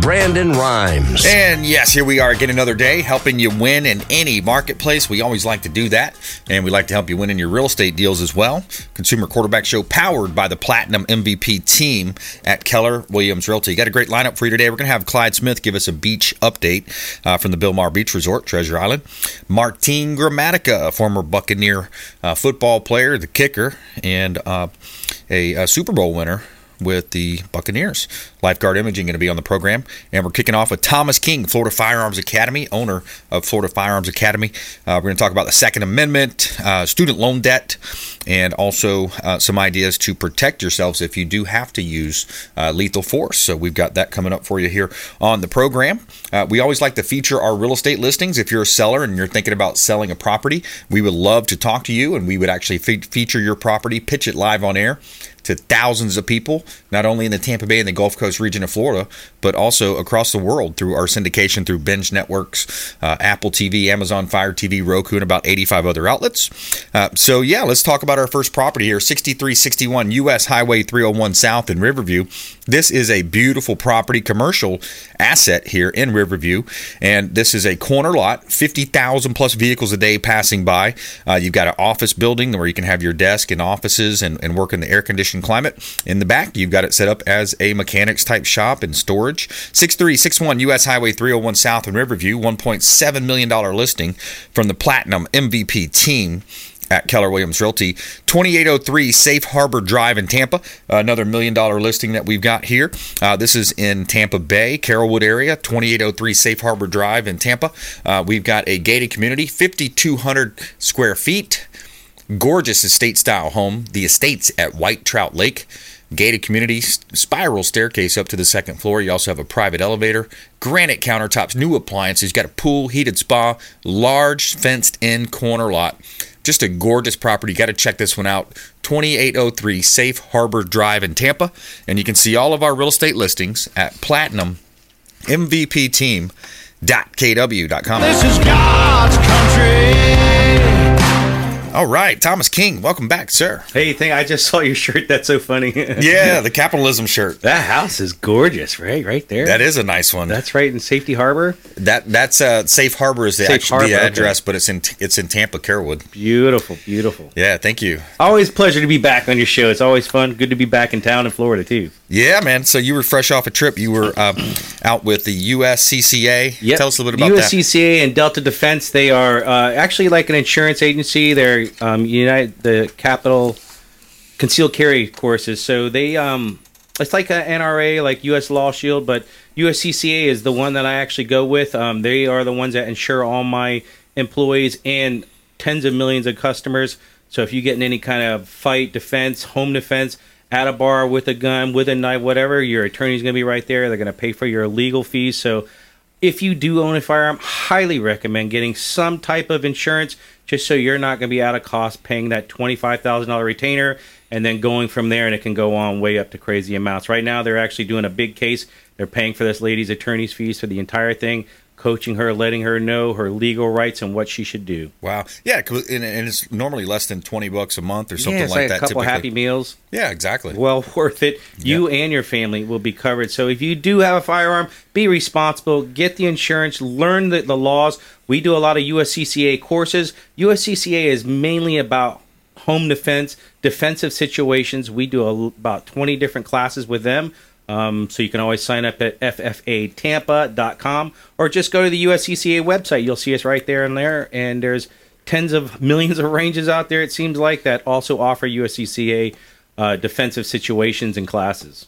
Brandon Rimes. And yes, here we are again another day helping you win in any marketplace. We always like to do that. And we like to help you win in your real estate deals as well. Consumer Quarterback Show powered by the Platinum MVP team at Keller Williams Realty. Got a great lineup for you today. We're going to have Clyde Smith give us a beach update uh, from the Bilmar Beach Resort, Treasure Island. Martin Gramatica, a former Buccaneer uh, football player, the kicker, and uh, a, a Super Bowl winner with the Buccaneers. Lifeguard Imaging going to be on the program. And we're kicking off with Thomas King, Florida Firearms Academy, owner of Florida Firearms Academy. Uh, we're going to talk about the Second Amendment, uh, student loan debt, and also uh, some ideas to protect yourselves if you do have to use uh, lethal force. So we've got that coming up for you here on the program. Uh, we always like to feature our real estate listings. If you're a seller and you're thinking about selling a property, we would love to talk to you and we would actually fe- feature your property, pitch it live on air to thousands of people, not only in the Tampa Bay and the Gulf Coast region of Florida, but also across the world through our syndication through Binge Networks, uh, Apple TV, Amazon Fire TV, Roku, and about 85 other outlets. Uh, so, yeah, let's talk about our first property here 6361 US Highway 301 South in Riverview. This is a beautiful property, commercial asset here in Riverview, and this is a corner lot, 50,000 plus vehicles a day passing by. Uh, you've got an office building where you can have your desk and offices and, and work in the air conditioned climate. In the back, you've got it set up as a mechanics type shop and storage. 6361 US Highway 301 South in Riverview, $1.7 million listing from the Platinum MVP team at Keller Williams Realty. 2803 Safe Harbor Drive in Tampa, another million dollar listing that we've got here. Uh, this is in Tampa Bay, Carrollwood area, 2803 Safe Harbor Drive in Tampa. Uh, we've got a gated community, 5,200 square feet. Gorgeous estate style home, the estates at White Trout Lake. Gated community, spiral staircase up to the second floor. You also have a private elevator, granite countertops, new appliances. You got a pool, heated spa, large fenced in corner lot. Just a gorgeous property. You got to check this one out. 2803 Safe Harbor Drive in Tampa. And you can see all of our real estate listings at Platinum MVP Team.kw.com. This is God's country. All right, Thomas King, welcome back, sir. Hey, thing I just saw your shirt. That's so funny. Yeah, the capitalism shirt. that house is gorgeous, right? Right there. That is a nice one. That's right in Safety Harbor. that that's uh, Safe Harbor is the, Safe actual, Harbor, the okay. address, but it's in it's in Tampa, Carrollwood. Beautiful, beautiful. Yeah, thank you. Always pleasure to be back on your show. It's always fun. Good to be back in town in Florida too. Yeah, man. So you were fresh off a trip. You were um, out with the USCCA. Yep. Tell us a little bit about that. USCCA and Delta Defense. They are uh, actually like an insurance agency. They're um, United the Capital Concealed Carry courses. So they um, it's like a NRA, like U.S. Law Shield, but USCCA is the one that I actually go with. Um, they are the ones that insure all my employees and tens of millions of customers. So if you get in any kind of fight, defense, home defense, at a bar with a gun, with a knife, whatever, your attorney's going to be right there. They're going to pay for your legal fees. So if you do own a firearm, highly recommend getting some type of insurance just so you're not going to be out of cost paying that $25,000 retainer and then going from there and it can go on way up to crazy amounts. Right now they're actually doing a big case. They're paying for this lady's attorney's fees for the entire thing, coaching her, letting her know her legal rights and what she should do. Wow. Yeah, and, and it's normally less than twenty bucks a month or something yeah, like, like, that. a couple typically. happy meals. Yeah, exactly. well worth it. You and your family will be covered. So if you do have a firearm, be responsible, get the insurance, learn the, the laws. We do a lot of USCCA courses. USCCA is mainly about home defense, defensive situations. We do a, about 20 different classes with them. Um, so you can always sign up at ffatampa.com or just go to the USCCA website. You'll see us right there and there. And there's tens of millions of ranges out there, it seems like, that also offer USCCA uh, defensive situations and classes.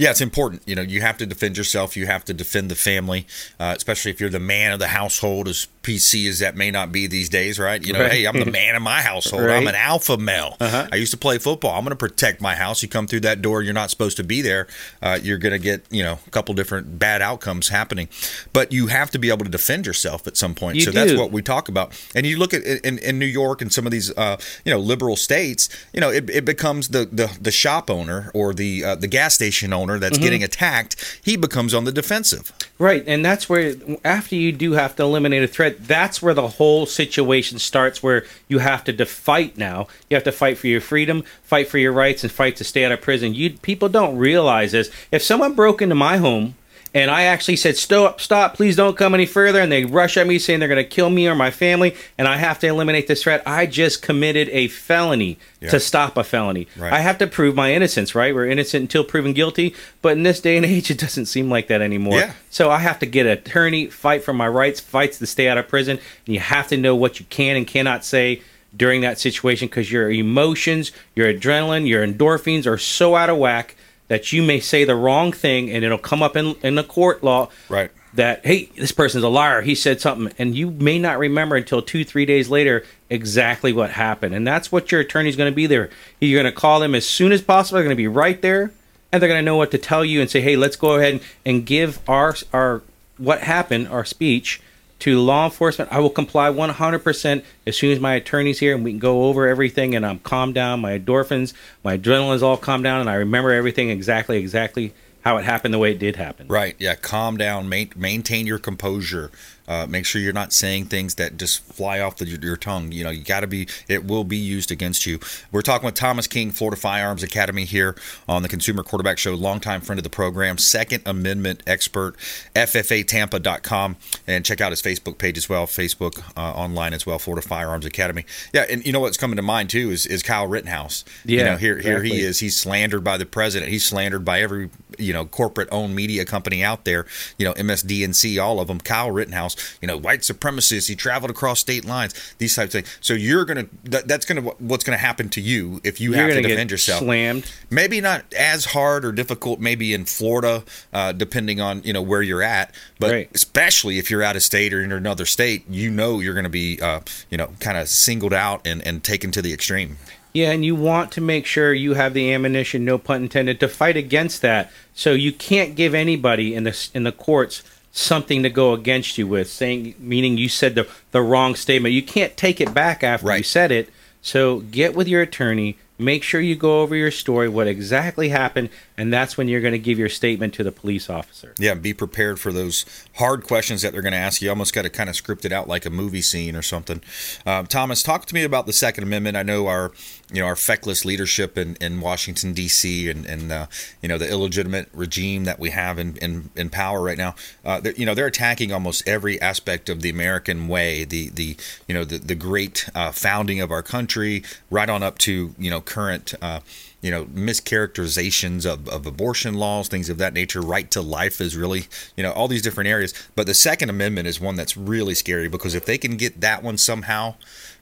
Yeah, it's important. You know, you have to defend yourself. You have to defend the family, uh, especially if you're the man of the household, as PC as that may not be these days, right? You know, Right. hey, I'm the man of my household. Right. I'm an alpha male. Uh-huh. I used to play football. I'm going to protect my house. You come through that door, you're not supposed to be there. Uh, you're going to get, you know, a couple different bad outcomes happening. But you have to be able to defend yourself at some point. You so that's what we talk about. And you look at in, in New York and some of these, uh, you know, liberal states. You know, it, it becomes the, the the shop owner or the uh, the gas station owner that's Mm-hmm. getting attacked. He becomes on the defensive. Right, and that's where after you do have to eliminate a threat, that's where the whole situation starts. Where you have to fight now. You have to fight for your freedom, fight for your rights, and fight to stay out of prison. You people don't realize this. If someone broke into my home and I actually said, "Stop, stop! Please don't come any further," and they rush at me saying they're going to kill me or my family, and I have to eliminate this threat, I just committed a felony Yeah. to stop a felony. Right. I have to prove my innocence. Right? We're innocent until proven guilty, but in this day and age, it doesn't seem like that anymore. Yeah. So I have to get an attorney, fight for my rights, fights to stay out of prison, and you have to know what you can and cannot say during that situation because your emotions, your adrenaline, your endorphins are so out of whack that you may say the wrong thing and it'll come up in in the court law Right. that hey this person's a liar. He said something. And you may not remember until two three days later exactly what happened. And that's what your attorney's going to be there. You're going to call them as soon as possible. They're going to be right there. And they're going to know what to tell you and say hey let's go ahead and, and give our our what happened our speech to law enforcement i will comply 100% as soon as my attorney's here and we can go over everything and i'm calmed down my endorphins my adrenaline's all calmed down and i remember everything exactly exactly how it happened the way it did happen Right. Yeah. Calm down. Main, maintain your composure. Uh, make sure you're not saying things that just fly off the, your, your tongue. You know, you got to be. It will be used against you. We're talking with Thomas King, Florida Firearms Academy, here on the Consumer Quarterback Show. Longtime friend of the program, Second Amendment expert, FFATampa.com, and check out his Facebook page as well. Facebook uh, online as well, Florida Firearms Academy. Yeah, and you know what's coming to mind too is, is Kyle Rittenhouse. you Yeah, know, here here he is. He's slandered by the president. He's slandered by every you know corporate owned media company out there. You know MSDNC, all of them. Kyle Rittenhouse, you know white supremacist. He traveled across state lines. These types of things. So you're gonna that, that's gonna what's gonna happen to you if you you're have to defend yourself. slammed Maybe not as hard or difficult, maybe in Florida, uh, depending on you know where you're at. But Right. especially if you're out of state or in another state, you know you're going to be uh, you know kind of singled out and, and taken to the extreme. Yeah, and you want to make sure you have the ammunition, no pun intended, to fight against that. So you can't give anybody in the in the courts something to go against you with, saying meaning you said the the wrong statement. You can't take it back after you said it. So get with your attorney, make sure you go over your story, what exactly happened, and that's when you're going to give your statement to the police officer. Yeah, be prepared for those hard questions that they're going to ask you. You almost got to kind of script it out like a movie scene or something. Um, Thomas, talk to me about the Second Amendment. I know our, you know, our feckless leadership in, in Washington D.C. and and uh, you know the illegitimate regime that we have in in, in power right now. Uh, you know, they're attacking almost every aspect of the American way. The the you know the the great uh, founding of our country, right on up to you know current. Uh, you know mischaracterizations of, of abortion laws things of that nature right to life is really you know all these different areas but the second amendment is one that's really scary because if they can get that one somehow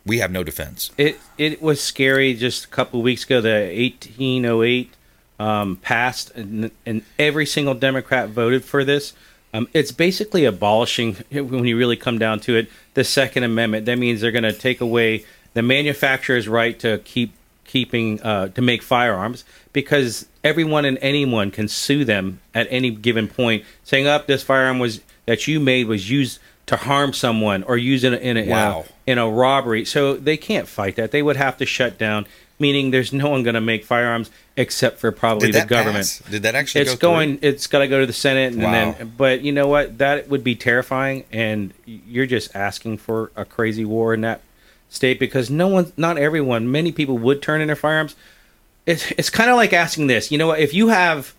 we have no defense It it was scary just a couple weeks ago. The 1808 um, passed, and, and every single Democrat voted for this. Um, it's basically abolishing, when you really come down to it, the Second Amendment. That means they're going to take away the manufacturer's right to keep keeping uh, to make firearms because everyone and anyone can sue them at any given point, saying, "Up, this firearm was that you made was used to harm someone or used in a, in a, in a- in a robbery. So they can't fight that. They would have to shut down, meaning there's no one going to make firearms except for probably did the government. pass? did that actually It's go through? going. It's got to go to the Senate, and Wow. then. But you know what? That would be terrifying, and you're just asking for a crazy war in that state because no one, not everyone, many people would turn in their firearms. It's it's kind of like asking this. You know what? If you have,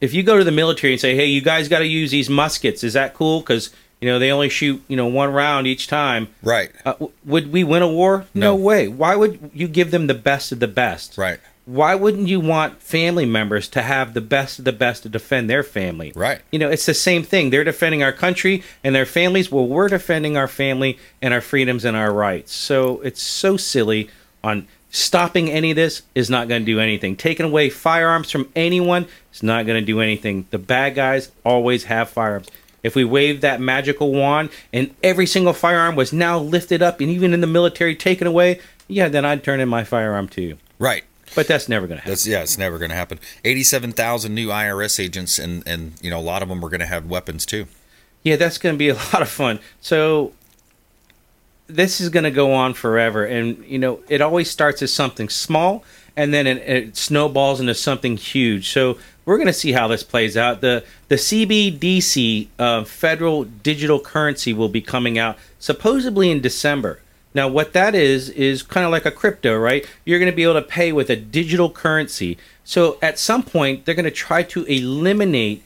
if you go to the military and say, "Hey, you guys got to use these muskets," is that cool? Because you know they only shoot you know one round each time. right Uh, w- would we win a war? No. No. way. Why would you give them the best of the best? right Why wouldn't you want family members to have the best of the best to defend their family? Right. You know, it's the same thing. They're defending our country and their families. Well, we're defending our family and our freedoms and our rights. So it's so silly on Stopping any of this is not going to do anything. Taking away firearms from anyone is not going to do anything. The bad guys always have firearms. If we waved that magical wand and every single firearm was now lifted up and even in the military taken away, yeah, then I'd turn in my firearm to you. Right. But that's never going to happen. That's yeah, it's never going to happen. Eighty-seven thousand new IRS agents, and and you know a lot of them are going to have weapons too. Yeah, that's going to be a lot of fun. So this is going to go on forever, and you know it always starts as something small, and then it, it snowballs into something huge. So we're going to see how this plays out. the The CBDC, uh, federal digital currency, will be coming out supposedly in December. Now, what that is is kind of like a crypto, right? You're going to be able to pay with a digital currency. So at some point, they're going to try to eliminate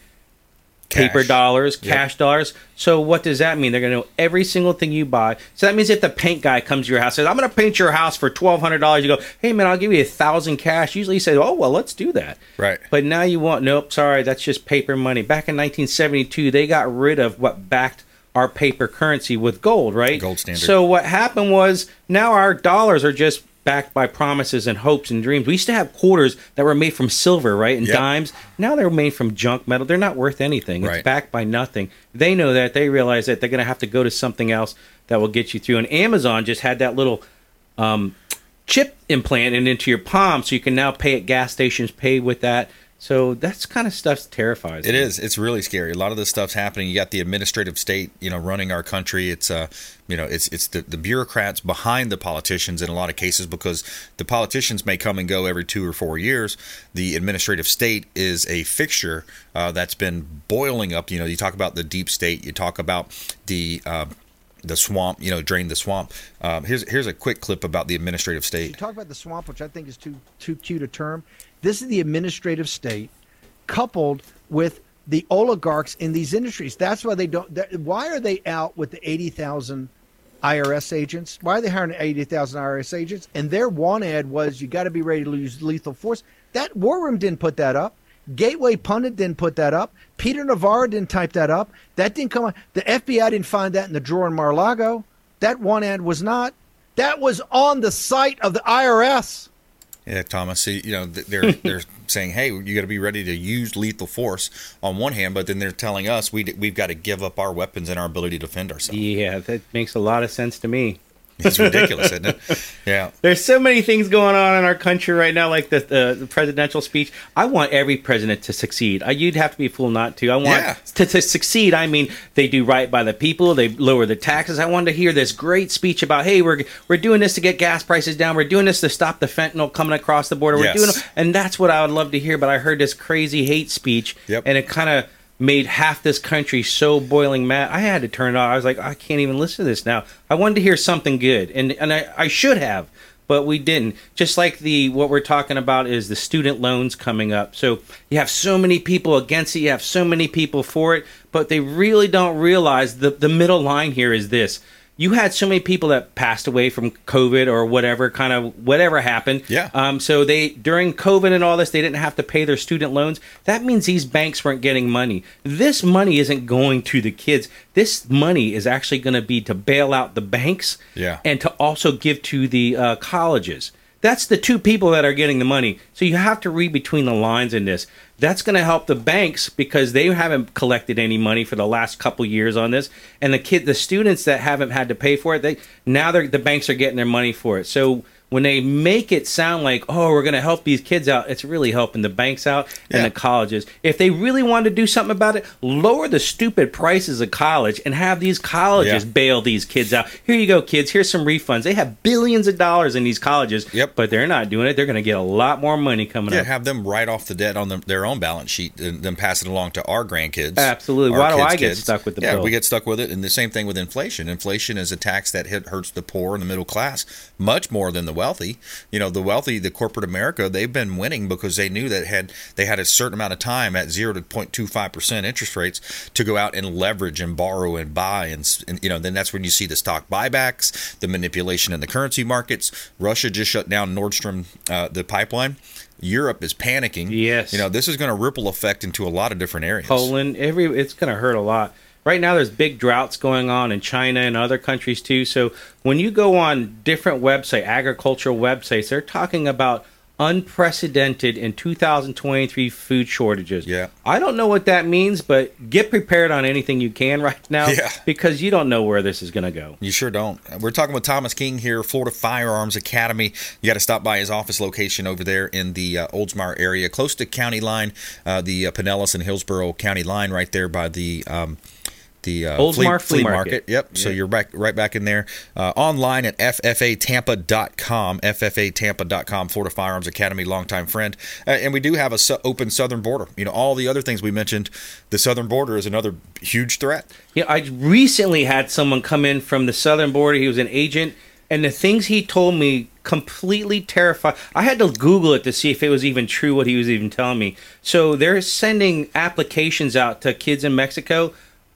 paper Cash. dollars, Yep. cash dollars. So what does that mean? They're going to know every single thing you buy. So that means if the paint guy comes to your house, says, "I'm going to paint your house for twelve hundred dollars," you go, "Hey man, I'll give you a thousand cash." Usually, you say, "Oh well, let's do that." Right. But now you want nope, sorry, that's just paper money. Back in 1972, they got rid of what backed our paper currency with gold, right? Gold standard. So what happened was now our dollars are just backed by promises and hopes and dreams. We used to have quarters that were made from silver, right? And Yep. dimes. Now they're made from junk metal. They're not worth anything. Right. It's backed by nothing. They know that. They realize that they're going to have to go to something else that will get you through. And Amazon just had that little um, chip implanted into your palm, so you can now pay at gas stations, pay with that. So that's kind of stuff terrifies. It me. is. It's really scary. A lot of this stuff's happening. You got the administrative state, you know, running our country. It's uh, you know, it's it's the, the bureaucrats behind the politicians in a lot of cases because the politicians may come and go every two or four years. The administrative state is a fixture uh, that's been boiling up. You know, you talk about the deep state. You talk about the uh, the swamp. You know, drain the swamp. Um, here's here's a quick clip about the administrative state. You state. talk about the swamp, which I think is too too cute a term. This is the administrative state, coupled with the oligarchs in these industries. That's why they don't. Why are they out with the eighty thousand IRS agents? Why are they hiring eighty thousand IRS agents? And their one ad was, "You got to be ready to use lethal force." That War Room didn't put that up. Gateway Pundit didn't put that up. Peter Navarro didn't type that up. That didn't come on. The FBI didn't find that in the drawer in Mar-a-Lago. That one ad was not. That was on the site of the IRS. Yeah, Thomas. See, you know, they're they're saying, "Hey, you got to be ready to use lethal force." On one hand, but then they're telling us we d- we've got to give up our weapons and our ability to defend ourselves. Yeah, that makes a lot of sense to me. It's ridiculous, isn't it? Yeah. There's so many things going on in our country right now, like the, the, the presidential speech. I want every president to succeed. I, you'd have to be a fool not to. I want Yeah. to, to succeed. I mean, they do right by the people. They lower the taxes. I wanted to hear this great speech about, hey, we're we're doing this to get gas prices down. We're doing this to stop the fentanyl coming across the border. We're Yes. doing, and that's what I would love to hear. But I heard this crazy hate speech, Yep. and it kind of made half this country so boiling mad. I had to turn it off. I was like, I can't even listen to this now. I wanted to hear something good, and and I, I should have, but we didn't. Just like the what we're talking about is the student loans coming up. So you have so many people against it. You have so many people for it, but they really don't realize the the middle line here is this. You had so many people that passed away from COVID or whatever kind of whatever happened. Yeah. Um, so they during COVID and all this, they didn't have to pay their student loans. That means these banks weren't getting money. This money isn't going to the kids. This money is actually going to be to bail out the banks. Yeah. And to also give to the uh, colleges. That's the two people that are getting the money. So you have to read between the lines in this. That's going to help the banks because they haven't collected any money for the last couple years on this, and the kid, the students that haven't had to pay for it, they now the banks are getting their money for it. So when they make it sound like, oh, we're going to help these kids out, it's really helping the banks out and Yeah. the colleges. If they really wanted to do something about it, lower the stupid prices of college and have these colleges Yeah. bail these kids out. Here you go, kids. Here's some refunds. They have billions of dollars in these colleges, Yep. but they're not doing it. They're going to get a lot more money coming Yeah, up. have them write off the debt on them, their own balance sheet and then pass it along to our grandkids. Absolutely. our Why do I get kids. stuck with the yeah, bill? we get stuck with it. And the same thing with inflation. Inflation is a tax that hurts the poor and the middle class much more than the wealthy. You know, the wealthy, the corporate America, they've been winning because they knew that had they had a certain amount of time at zero to 0.25 percent interest rates to go out and leverage and borrow and buy and, and you know then that's when you see the stock buybacks, the manipulation in the currency markets. Russia just shut down Nord Stream, uh, the pipeline. Europe is panicking. Yes. You know, this is going to ripple effect into a lot of different areas. Poland, every it's going to hurt a lot. Right now there's big droughts going on in China and other countries too. So when you go on different website, agricultural websites, they're talking about unprecedented in 2023 food shortages. Yeah. I don't know what that means, but get prepared on anything you can right now Yeah. because you don't know where this is going to go. You sure don't. We're talking with Thomas King here, Florida Firearms Academy. You got to stop by his office location over there in the uh, Oldsmar area, close to county line, uh, the uh, Pinellas and Hillsborough county line, right there by the. Um, the uh, Oldsmar Flea Market. Yep. So you're back right back in there. Uh, online at ffatampa.com, ffatampa.com, Florida Firearms Academy, longtime friend. Uh, and we do have a su- open southern border. You know, all the other things we mentioned, the southern border is another huge threat. Yeah, I recently had someone come in from the southern border. He was an agent, and the things he told me completely terrified. I had to Google it to see if it was even true what he was even telling me. So they're sending applications out to kids in Mexico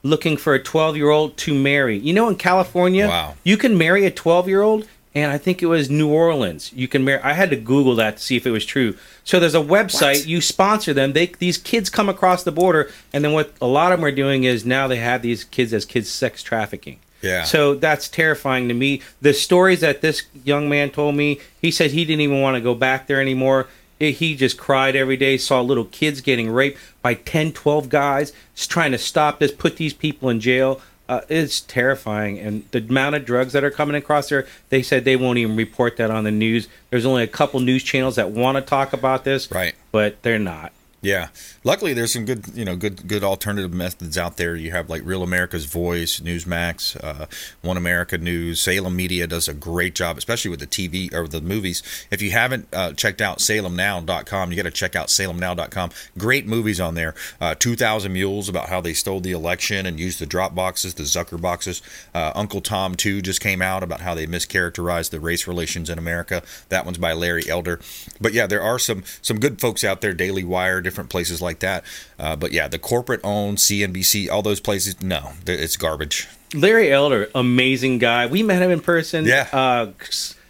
looking for a 12 year old to marry. You know, in California, Wow. you can marry a 12 year old. And I think it was New Orleans. You can marry. I had to Google that to see if it was true. So there's a website. You sponsor them. They these kids come across the border, and then what a lot of them are doing is now they have these kids as kids sex trafficking. Yeah. So that's terrifying to me. The stories that this young man told me, he said he didn't even want to go back there anymore. It- He just cried every day, saw little kids getting raped by 10, 12 guys, just trying to stop this, put these people in jail. Uh, it's terrifying. And the amount of drugs that are coming across there, they said they won't even report that on the news. There's only a couple news channels that want to talk about this, Right. but they're not. Yeah. Luckily, there's some good, you know, good, good alternative methods out there. You have like Real America's Voice, Newsmax, uh, One America News, Salem Media does a great job, especially with the TV or the movies. If you haven't uh, checked out SalemNow.com, you got to check out SalemNow.com. Great movies on there. Uh, 2,000 Mules about how they stole the election and used the drop boxes, the Zucker boxes. Uh, Uncle Tom 2 just came out about how they mischaracterized the race relations in America. That one's by Larry Elder. But yeah, there are some some good folks out there, Daily Wire, different places like that. Uh, but yeah, the corporate owned CNBC, all those places, no, it's garbage. Larry Elder, amazing guy. We met him in person. Yeah. Uh,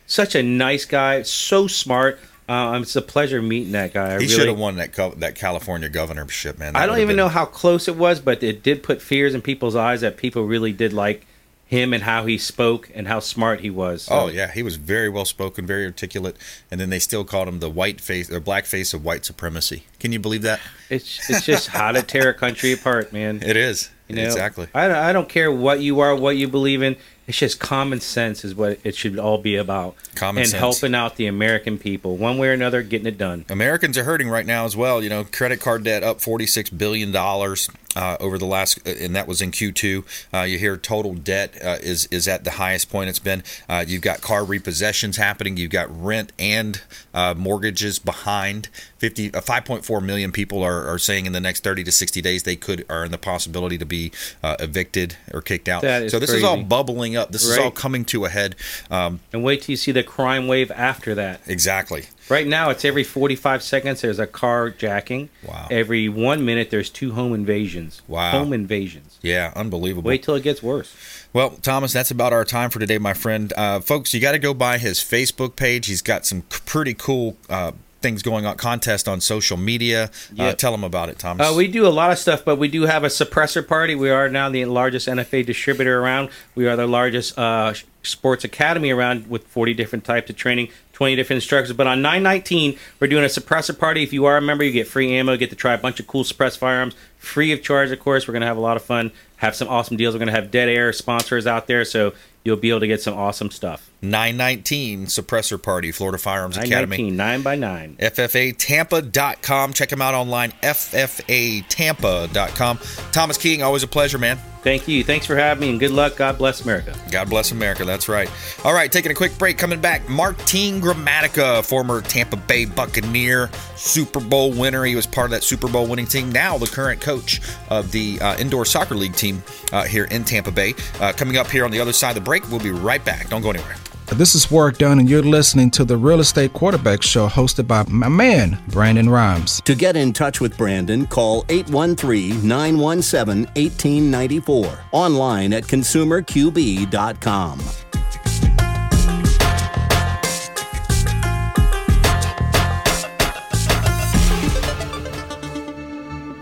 such a nice guy, so smart. Uh, it's a pleasure meeting that guy. I He really, should have won that that California governorship, man. That I don't even been- know how close it was, but it did put fears in people's eyes that people really did like him and how he spoke and how smart he was. So, Oh yeah, he was very well spoken, very articulate, and then they still called him the white face or black face of white supremacy. Can you believe that? It's it's just how to tear a country apart, man. It is You know, exactly. I, I don't care what you are, what you believe in. It's just common sense is what it should all be about. Common and sense. helping out the American people, one way or another, getting it done. Americans are hurting right now as well. You know, credit card debt up forty six billion dollars uh, over the last, uh, and that was in Q two. Uh, you hear total debt uh, is is at the highest point it's been. Uh, you've got car repossessions happening. You've got rent and uh, mortgages behind. 50, uh, 5.4 million people are, are saying in the next 30 to 60 days they could are in the possibility to be uh, evicted or kicked out. So this is all crazy. Bubbling up. This is all coming to a head. Um, And wait till you see the crime wave after that. exactly. Right now, it's every 45 seconds there's a car jacking. Wow. Every one minute there's two home invasions. Wow. Home invasions. Yeah, unbelievable. Wait till it gets worse. Well, Thomas, that's about our time for today, my friend. Uh, folks, you got to go by his Facebook page. He's got some pretty cool uh, things going on, contest on social media. Uh, tell them about it, Thomas. Uh, we do a lot of stuff, but we do have a suppressor party. We are now the largest NFA distributor around. We are the largest uh, sports academy around with 40 different types of training, 20 different instructors. But on 919, we're doing a suppressor party. If you are a member, you get free ammo, get to try a bunch of cool suppressed firearms, free of charge, of course. We're going to have a lot of fun, have some awesome deals. We're going to have Dead Air sponsors out there, so you'll be able to get some awesome stuff. 919 Suppressor Party, Florida Firearms Academy. 919, 9 by 9 FFAtampa.com. Check him out online, FFAtampa.com. Thomas King, always a pleasure, man. Thank you. Thanks for having me, and good luck. God bless America. God bless America. That's right. All right, taking a quick break. Coming back, Martin Gramatica, former Tampa Bay Buccaneer, Super Bowl winner. He was part of that Super Bowl winning team. Now the current coach of the uh, indoor soccer league team uh, here in Tampa Bay. Uh, coming up here on the other side of the break. We'll be right back. Don't go anywhere. This is Work Done, and you're listening to the Real Estate Quarterback Show hosted by my man, Brandon Rimes. To get in touch with Brandon, call 813 917 1894. Online at consumerqb.com.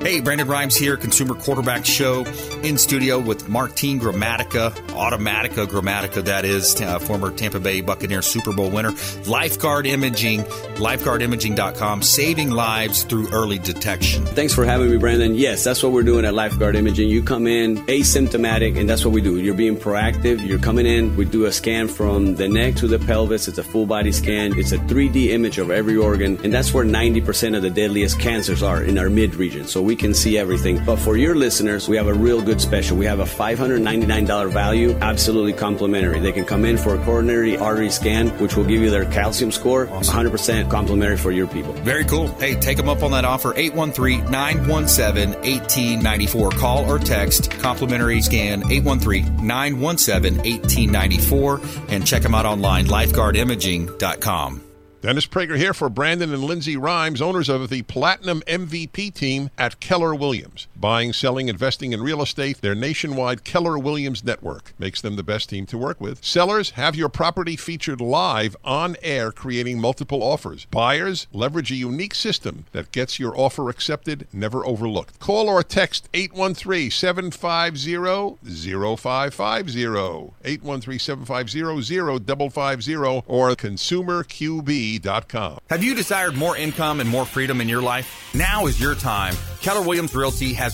Hey, Brandon Rimes here, Consumer Quarterback Show. In studio with Martin Gramatica, Automatica Gramatica, that is, uh, former Tampa Bay Buccaneer Super Bowl winner. Lifeguard Imaging, lifeguardimaging.com, saving lives through early detection. Thanks for having me, Brandon. Yes, that's what we're doing at Lifeguard Imaging. You come in asymptomatic, and that's what we do. You're being proactive. You're coming in. We do a scan from the neck to the pelvis. It's a full body scan. It's a 3D image of every organ, and that's where 90% of the deadliest cancers are in our mid region. So we can see everything. But for your listeners, we have a real good special. We have a $599 value, absolutely complimentary. They can come in for a coronary artery scan, which will give you their calcium score, 100% complimentary for your people. Very cool. Hey, take them up on that offer. 813 917 1894. Call or text complimentary scan 813 917 1894 and check them out online, lifeguardimaging.com. Dennis Prager here for Brandon and Lindsay Rimes, owners of the Platinum MVP team at Keller Williams. Buying, selling, investing in real estate, their nationwide Keller Williams network makes them the best team to work with. Sellers have your property featured live on air, creating multiple offers. Buyers leverage a unique system that gets your offer accepted, never overlooked. Call or text 813 750 0550, 813 750 0550, or consumerqb.com. Have you desired more income and more freedom in your life? Now is your time. Keller Williams Realty has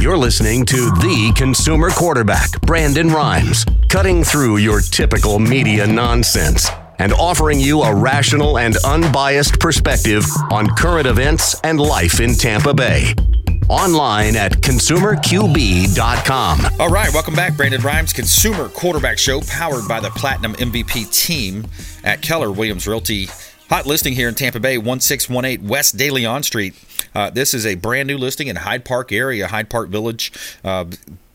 You're listening to the consumer quarterback, Brandon Rimes, cutting through your typical media nonsense and offering you a rational and unbiased perspective on current events and life in Tampa Bay. Online at consumerqb.com. All right, welcome back. Brandon Rimes, Consumer Quarterback Show, powered by the Platinum MVP team at Keller Williams Realty. Hot listing here in Tampa Bay, 1618 West De Leon Street. Uh, this is a brand new listing in Hyde Park area, Hyde Park Village. Uh,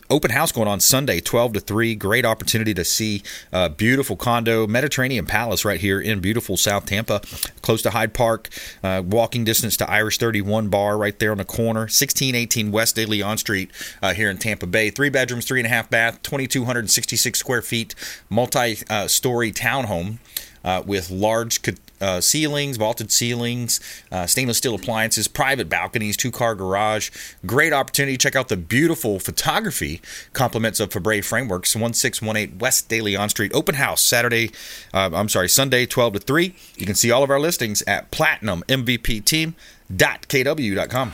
open house going on Sunday, 12 to 3. Great opportunity to see uh, beautiful condo, Mediterranean Palace right here in beautiful South Tampa, close to Hyde Park. Uh, walking distance to Irish 31 Bar right there on the corner. 1618 West De Leon Street uh, here in Tampa Bay. Three bedrooms, three and a half bath, 2,266 square feet, multi story townhome. Uh, with large uh, ceilings, vaulted ceilings, uh, stainless steel appliances, private balconies, two car garage. Great opportunity check out the beautiful photography compliments of Fabre Frameworks, 1618 West De Leon Street. Open house Saturday, uh, I'm sorry, Sunday, 12 to 3. You can see all of our listings at platinummvpteam.kw.com.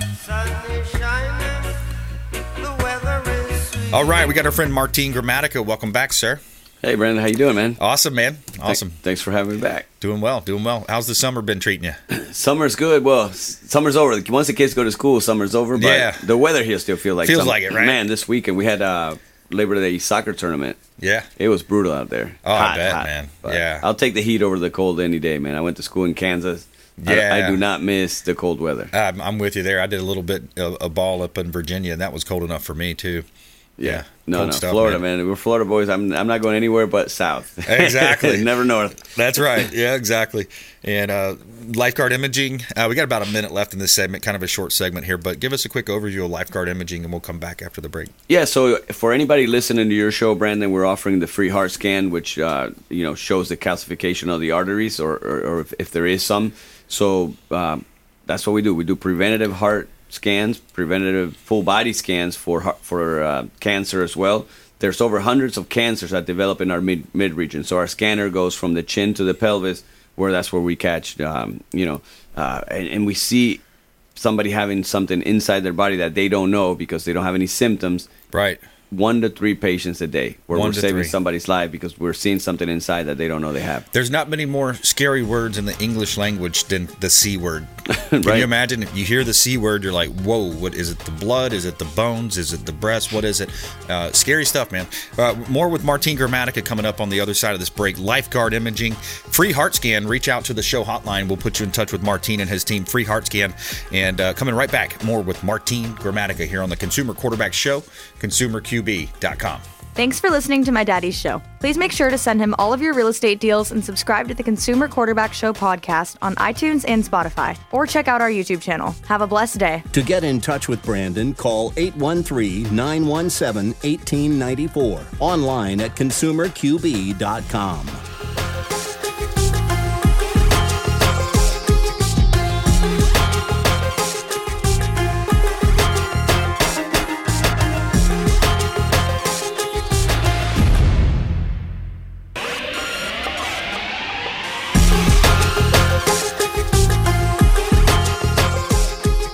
All right, we got our friend Martin Gramatica. Welcome back, sir. Hey, Brandon, how you doing, man? Awesome, man. Awesome. Thanks for having me back. Doing well, doing well. How's the summer been treating you? Summer's good. Well, summer's over. Once the kids go to school, summer's over. But yeah. the weather here still feels like feels summer. like it, right? Man, this weekend we had a Labor Day soccer tournament. Yeah, it was brutal out there. Oh, hot, I bet, hot. man. But yeah, I'll take the heat over the cold any day, man. I went to school in Kansas. Yeah, I, I do not miss the cold weather. I'm, I'm with you there. I did a little bit of a ball up in Virginia, and that was cold enough for me too. Yeah. No, Cold no, stuff, Florida, man. man. We're Florida boys. I'm, I'm not going anywhere but south. Exactly. Never north. That's right. Yeah, exactly. And uh, lifeguard imaging. Uh, we got about a minute left in this segment, kind of a short segment here, but give us a quick overview of lifeguard imaging, and we'll come back after the break. Yeah. So for anybody listening to your show, Brandon, we're offering the free heart scan, which uh, you know shows the calcification of the arteries, or, or, or if, if there is some. So um, that's what we do. We do preventative heart scans, preventative full body scans for for uh, cancer as well. There's over hundreds of cancers that develop in our mid mid region. So our scanner goes from the chin to the pelvis, where that's where we catch, um, you know, uh, and, and we see somebody having something inside their body that they don't know because they don't have any symptoms. Right. One to three patients a day, where One we're saving three. somebody's life because we're seeing something inside that they don't know they have. There's not many more scary words in the English language than the C word. Can Right. you imagine if you hear the C word, you're like, whoa, what is it? The blood? Is it the bones? Is it the breast? What is it? Uh, scary stuff, man. Uh, more with Martin Gramatica coming up on the other side of this break. Lifeguard imaging, free heart scan. Reach out to the show hotline. We'll put you in touch with Martin and his team. Free heart scan. And uh, coming right back, more with Martin Gramatica here on the Consumer Quarterback Show, consumerqb.com. Thanks for listening to my daddy's show. Please make sure to send him all of your real estate deals and subscribe to the Consumer Quarterback Show podcast on iTunes and Spotify, or check out our YouTube channel. Have a blessed day. To get in touch with Brandon, call 813 917 1894. Online at consumerqb.com.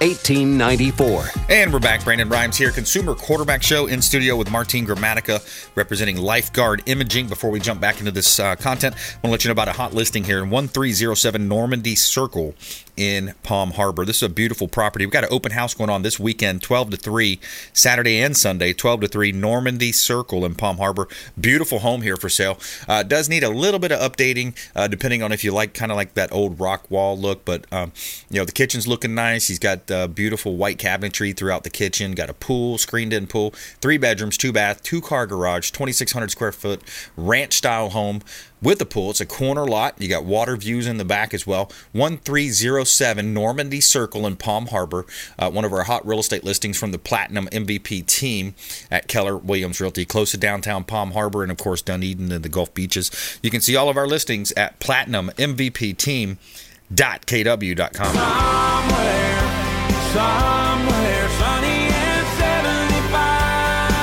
1894. And we're back. Brandon Rimes here, Consumer Quarterback Show in studio with Martin Gramatica, representing Lifeguard Imaging. Before we jump back into this uh, content, I want to let you know about a hot listing here in 1307 Normandy Circle in Palm Harbor. This is a beautiful property. We've got an open house going on this weekend, 12 to 3, Saturday and Sunday, 12 to 3, Normandy Circle in Palm Harbor. Beautiful home here for sale. Uh, does need a little bit of updating, uh, depending on if you like kind of like that old rock wall look, but um, you know the kitchen's looking nice. He's got uh, beautiful white cabinetry throughout the kitchen. Got a pool, screened-in pool, three bedrooms, two bath, two car garage, 2,600 square foot ranch-style home with a pool. It's a corner lot. You got water views in the back as well. 1307 Normandy Circle in Palm Harbor. Uh, one of our hot real estate listings from the Platinum MVP team at Keller Williams Realty, close to downtown Palm Harbor and, of course, Dunedin and the Gulf Beaches. You can see all of our listings at platinummvpteam.kw.com. Somewhere and 75.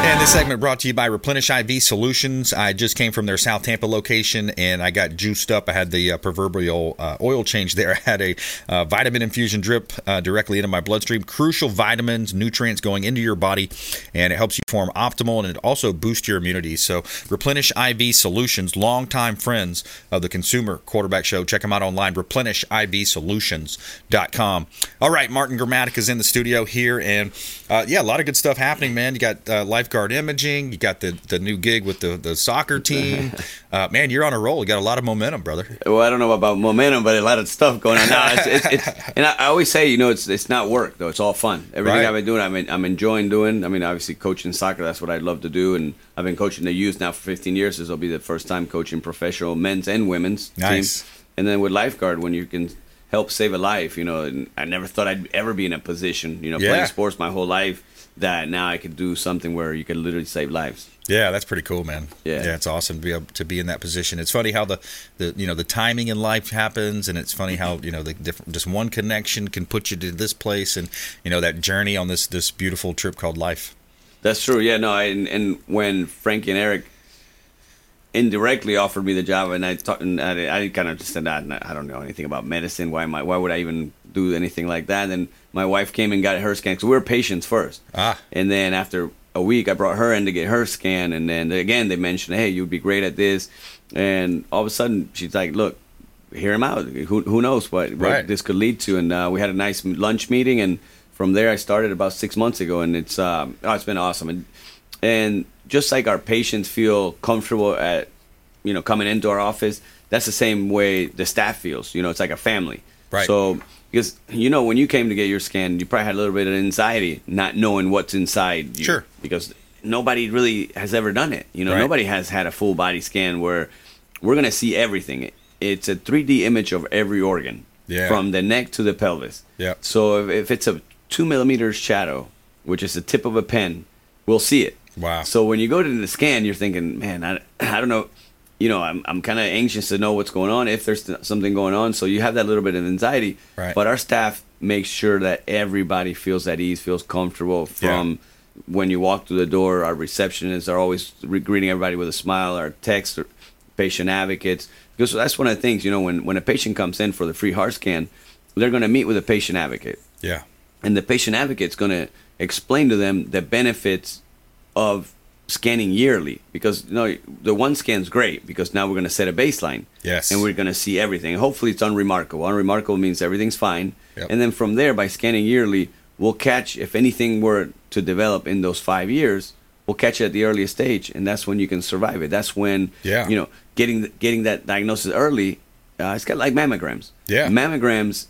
And this segment brought to you by Replenish IV Solutions. I just came from their South Tampa location and I got juiced up. I had the uh, proverbial uh, oil change there. I had a uh, vitamin infusion drip uh, directly into my bloodstream. Crucial vitamins, nutrients going into your body, and it helps you form optimal and it also boosts your immunity. So, Replenish IV Solutions, longtime friends of the Consumer Quarterback Show. Check them out online, replenishivsolutions.com. All right, Martin Gramatica is in the studio here, and uh, yeah, a lot of good stuff happening, man. You got uh, lifeguard imaging, you got the, the new gig with the, the soccer team. Uh, man, you're on a roll. You got a lot of momentum, brother. Well, I don't know about momentum, but a lot of stuff going on. No, it's, it's, it's, and I, always say, you know, it's it's not work though. It's all fun. Everything Right. I've been doing, I'm I'm enjoying doing. I mean, obviously coaching soccer, that's what I love to do, and I've been coaching the youth now for 15 years. This will be the first time coaching professional men's and women's Nice. team. And then with lifeguard, when you can help save a life, you know, and I never thought I'd ever be in a position, you know, Yeah. playing sports my whole life, that now I could do something where you could literally save lives. Yeah, that's pretty cool, man. Yeah. yeah, it's awesome to be able to be in that position. It's funny how the, the you know the timing in life happens, and it's funny how you know the different just one connection can put you to this place, and you know that journey on this this beautiful trip called life. That's true. Yeah, no, I, and, and when Frankie and Eric indirectly offered me the job, and I talked, and I, I kind of just said, "Ah, I don't know anything about medicine. Why am I? Why would I even do anything like that? And my wife came and got her scan because we were patients first. Ah. And then after a week, I brought her in to get her scan, and then again they mentioned, "Hey, you'd be great at this." And all of a sudden, she's like, "Look." Hear him out. Who, who knows what, what Right. this could lead to? And uh, we had a nice lunch meeting, and from there I started about six months ago, and it's um, oh, it's been awesome. And and just like our patients feel comfortable at you know coming into our office, that's the same way the staff feels. You know, it's like a family. Right. So because you know when you came to get your scan, you probably had a little bit of anxiety, not knowing what's inside you. Sure. Because nobody really has ever done it. You know, Right. nobody has had a full body scan where we're gonna see everything. It's a 3D image of every organ, Yeah. from the neck to the pelvis. Yeah. So if, if it's a two millimeters shadow, which is the tip of a pen, we'll see it. Wow. So when you go to the scan, you're thinking, man, I, I don't know. You know, I'm, I'm kind of anxious to know what's going on, if there's something going on. So you have that little bit of anxiety. Right. But our staff makes sure that everybody feels at ease, feels comfortable from when you walk through the door. Our receptionists are always re- greeting everybody with a smile. Our techs, are patient advocates. Because that's one of the things, you know, when, when a patient comes in for the free heart scan, they're going to meet with a patient advocate Yeah, and the patient advocate's going to explain to them the benefits of scanning yearly because you know the one scan's great because now we're going to set a baseline Yes. and we're going to see everything hopefully it's unremarkable unremarkable means everything's fine Yep. and then from there by scanning yearly we'll catch if anything were to develop in those five years. We'll catch it at the earliest stage, and that's when you can survive it. That's when Yeah. you know getting getting that diagnosis early. Uh, it's kind of like mammograms. Yeah. mammograms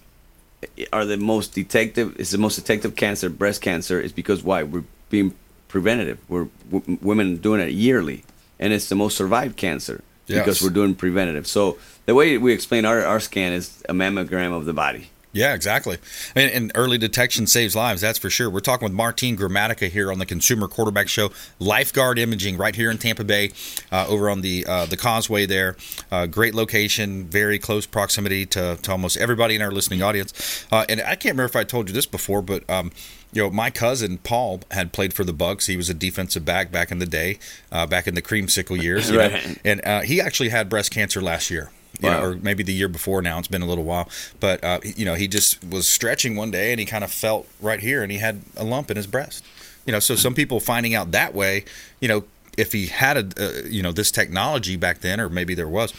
are the most detective. It's the most detective cancer, breast cancer, is because why we're being preventative. We're w- women doing it yearly, and it's the most survived cancer because we're doing preventative. So the way we explain our, our scan is a mammogram of the body. Yeah, exactly. And, and early detection saves lives, that's for sure. We're talking with Martin Gramatica here on the Consumer Quarterback Show, Lifeguard Imaging right here in Tampa Bay, uh, over on the uh, the Causeway there. Uh, great location, very close proximity to, to almost everybody in our listening audience. Uh, and I can't remember if I told you this before, but um, you know, my cousin Paul had played for the Bucs. He was a defensive back back in the day, uh, back in the creamsicle years. you know. Right. And uh, he actually had breast cancer last year. You know, or maybe the year before now. It's been a little while, but uh, you know, he just was stretching one day and he kind of felt right here, and he had a lump in his breast. You know, so some people finding out that way, you know, if he had a, uh, you know, this technology back then, or maybe there was,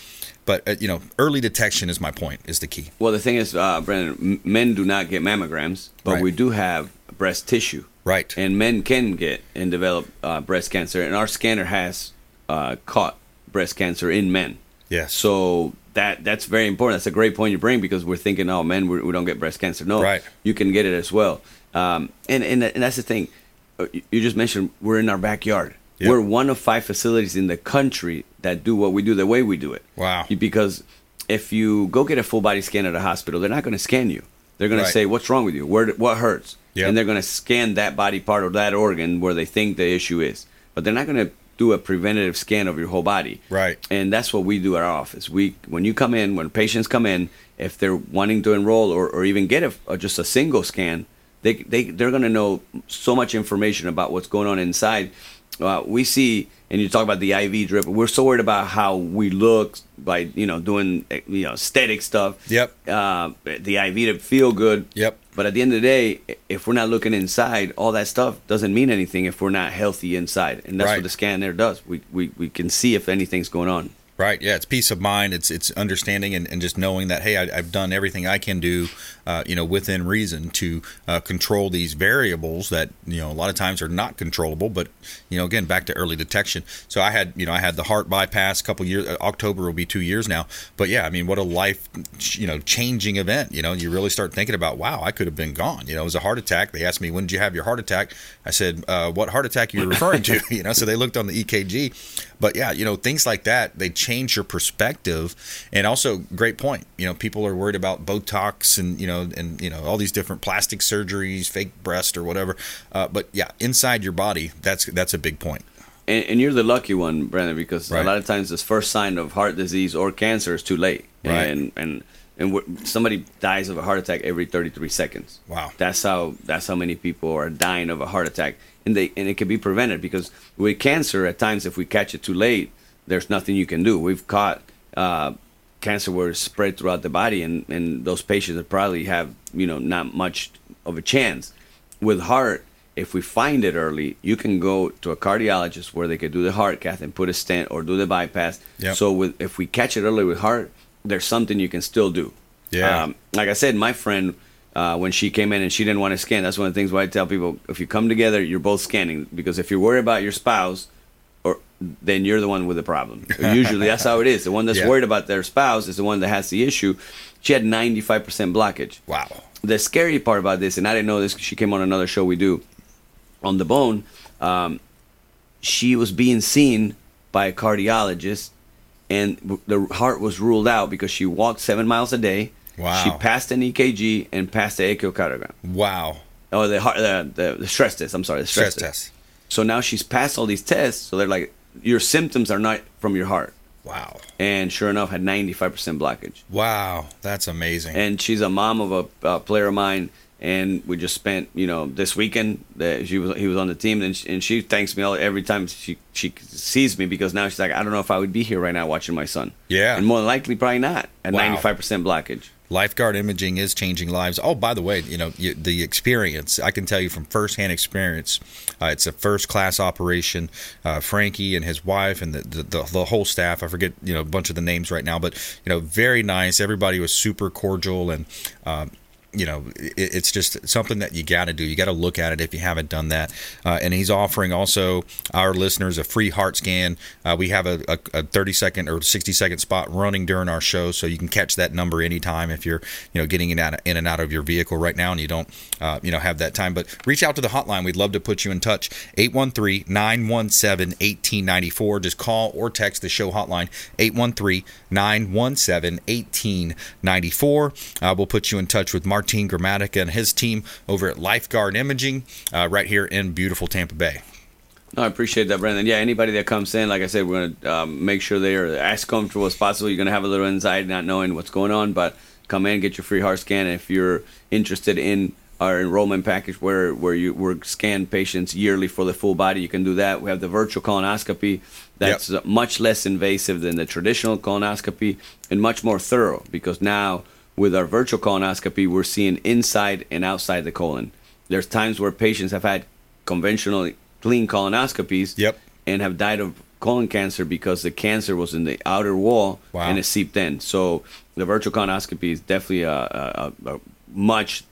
but uh, you know, early detection is my point, is the key. Well, the thing is, uh, Brandon, men do not get mammograms, but Right. we do have breast tissue. Right. And men can get and develop uh, breast cancer, and our scanner has uh, caught breast cancer in men. Yes. So that that's very important. That's a great point you bring because we're thinking, oh, man, we, we don't get breast cancer. No, Right. You can get it as well. Um, and, and and that's the thing. Uh, You you just mentioned we're in our backyard. Yep. We're one of five facilities in the country that do what we do the way we do it. Wow. Because if you go get a full body scan at a hospital, they're not going to scan you. They're going Right. to say, "What's wrong with you? Where what hurts?" Yep. And they're going to scan that body part or that organ where they think the issue is. But they're not going to do a preventative scan of your whole body. Right. And that's what we do at our office. We when you come in, when patients come in, if they're wanting to enroll or, or even get a, a- just a single scan, they they they're going to know so much information about what's going on inside. Uh, we see, and you talk about the IV drip. We're so worried about how we look by you know doing eh, you know aesthetic stuff. Yep. Uh, the IV to feel good. Yep. But at the end of the day, if we're not looking inside, all that stuff doesn't mean anything if we're not healthy inside, and that's Right. what the scan there does. We, we we can see if anything's going on. Right. Yeah. It's peace of mind. It's it's understanding and, and just knowing that hey, I, I've done everything I can do, uh, you know, within reason to uh, control these variables that you know a lot of times are not controllable. But you know, again, back to early detection. So I had you know I had the heart bypass a couple years. uh, October will be two years now. But yeah, I mean, what a life you know changing event. You know, you really start thinking about wow, I could have been gone. You know, it was a heart attack. They asked me when did you have your heart attack. I said, uh, what heart attack are you referring to? you know, so they looked on the EKG. But yeah, you know, things like that they change your perspective. And also, great point. You know, people are worried about Botox and you know and you know all these different plastic surgeries, fake breast or whatever. Uh, but yeah, inside your body, that's that's a big point. And, and you're the lucky one, Brandon, because Right. a lot of times this first sign of heart disease or cancer is too late. Right. And and and somebody dies of a heart attack every 33 seconds. Wow. That's how that's how many people are dying of a heart attack, and they and it can be prevented because with cancer, at times if we catch it too late, there's nothing you can do. We've caught uh, cancer where it's spread throughout the body, and and those patients that probably have you know not much of a chance. With heart, if we find it early, you can go to a cardiologist where they could do the heart cath and put a stent or do the bypass. Yep. So with if we catch it early with heart, there's something you can still do. Yeah. Um, like I said, my friend, uh, when she came in and she didn't want to scan, that's one of the things why I tell people: if you come together, you're both scanning because if you're worried about your spouse, or then you're the one with the problem. Usually, that's how it is. The one that's Yeah. worried about their spouse is the one that has the issue. She had 95% blockage. Wow. The scary part about this, and I didn't know this, 'cause she came on another show we do on the bone. Um, she was being seen by a cardiologist, and the heart was ruled out because she walked seven miles a day. Wow. She passed an EKG and passed the echocardiogram. Wow. Oh, the heart, the, the, the stress test. I'm sorry, the stress, Stress test. So now she's passed all these tests. So they're like, your symptoms are not from your heart. Wow. And sure enough, had 95% blockage. Wow. That's amazing. And she's a mom of a, a player of mine. And we just spent, you know, this weekend that she was he was on the team, and she, and she thanks me all every time she she sees me because now she's like, I don't know if I would be here right now watching my son. Yeah. and more than likely, probably not at Wow. 95% blockage. Lifeguard imaging is changing lives. Oh, by the way, you know you, the experience. I can tell you from firsthand experience. Uh, it's a first class operation. Uh, Frankie and his wife and the, the the the whole staff. I forget you know a bunch of the names right now, but you know very nice. Everybody was super cordial and. Um, you know, it, it's just something that you got to do. You got to look at it if you haven't done that. Uh, and he's offering also our listeners a free heart scan. Uh, we have a, a, a 30 second or 60 second spot running during our show, so you can catch that number anytime if you're, you know, getting in, out, in and out of your vehicle right now and you don't, uh, you know, have that time. But reach out to the hotline. We'd love to put you in touch. 813 917 1894. Just call or text the show hotline 813 917 1894. Uh, we'll put you in touch with Martin Gramatica and his team over at Lifeguard Imaging uh, right here in beautiful Tampa Bay. No, I appreciate that, Brandon. Yeah, anybody that comes in, like I said, we're going to um, make sure they are as comfortable as possible. You're going to have a little anxiety not knowing what's going on, but come in, get your free heart scan. And if you're interested in our enrollment package where where you we scan patients yearly for the full body, you can do that. We have the virtual colonoscopy that's Yep. uh, much less invasive than the traditional colonoscopy and much more thorough because now with our virtual colonoscopy, we're seeing inside and outside the colon. There's times where patients have had conventional clean colonoscopies Yep. and have died of colon cancer because the cancer was in the outer wall Wow. and it seeped in. So the virtual colonoscopy is definitely a, a, a, much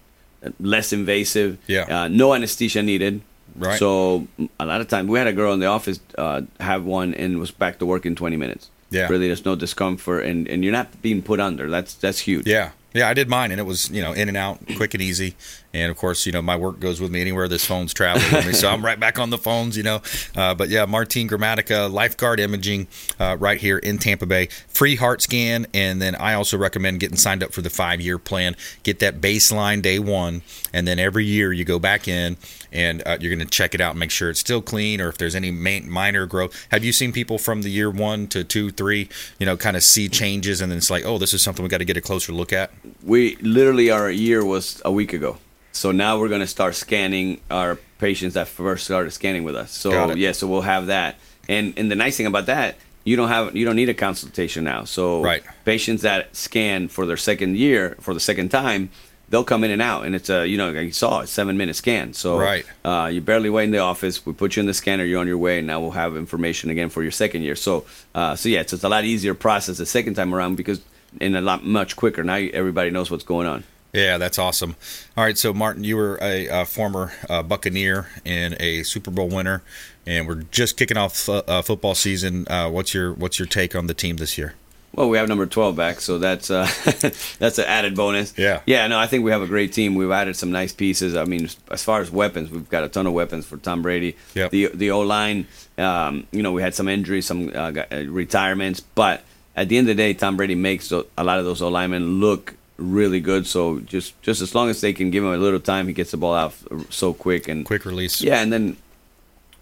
less invasive. Yeah. Uh, no anesthesia needed. Right. So a lot of times we had a girl in the office uh, have one and was back to work in 20 minutes. Yeah. Really, there's no discomfort and, and you're not being put under. That's that's huge. Yeah. Yeah, I did mine, and it was you know in and out, quick and easy. And of course, you know my work goes with me anywhere this phone's traveling with me, so I'm right back on the phones, you know. Uh, but yeah, Martine Gramatica, Lifeguard Imaging, uh, right here in Tampa Bay, free heart scan, and then I also recommend getting signed up for the five year plan. Get that baseline day one, and then every year you go back in and uh, you're going to check it out and make sure it's still clean, or if there's any main, minor growth. Have you seen people from the year one to two, three, you know, kind of see changes, and then it's like, oh, this is something we got to get a closer look at. we literally our year was a week ago. So now we're going to start scanning our patients that first started scanning with us. So yeah, so we'll have that. And and the nice thing about that, you don't have you don't need a consultation now. So Right. patients that scan for their second year for the second time, they'll come in and out, and it's a you know like you saw a seven minute scan. So Right. uh, you barely wait in the office. We put you in the scanner. You're on your way, and now we'll have information again for your second year. So uh, so yeah, it's, it's a lot easier process the second time around because and a lot much quicker. Now everybody knows what's going on. Yeah, that's awesome. All right, so Martin, you were a, uh former uh, Buccaneer and a Super Bowl winner, and we're just kicking off uh, uh, football season. Uh, what's your what's your take on the team this year? Well, we have number twelve back, so that's uh, that's an added bonus. Yeah. yeah. No, I think we have a great team. We've added some nice pieces. I mean, as far as weapons, we've got a ton of weapons for Tom Brady. Yep. The the O line, um, you know, we had some injuries, some uh, retirements, but at the end of the day, Tom Brady makes a lot of those O linemen look really good. So just just as long as they can give him a little time, he gets the ball out so quick and Quick release. yeah, and then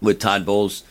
with Todd Bowles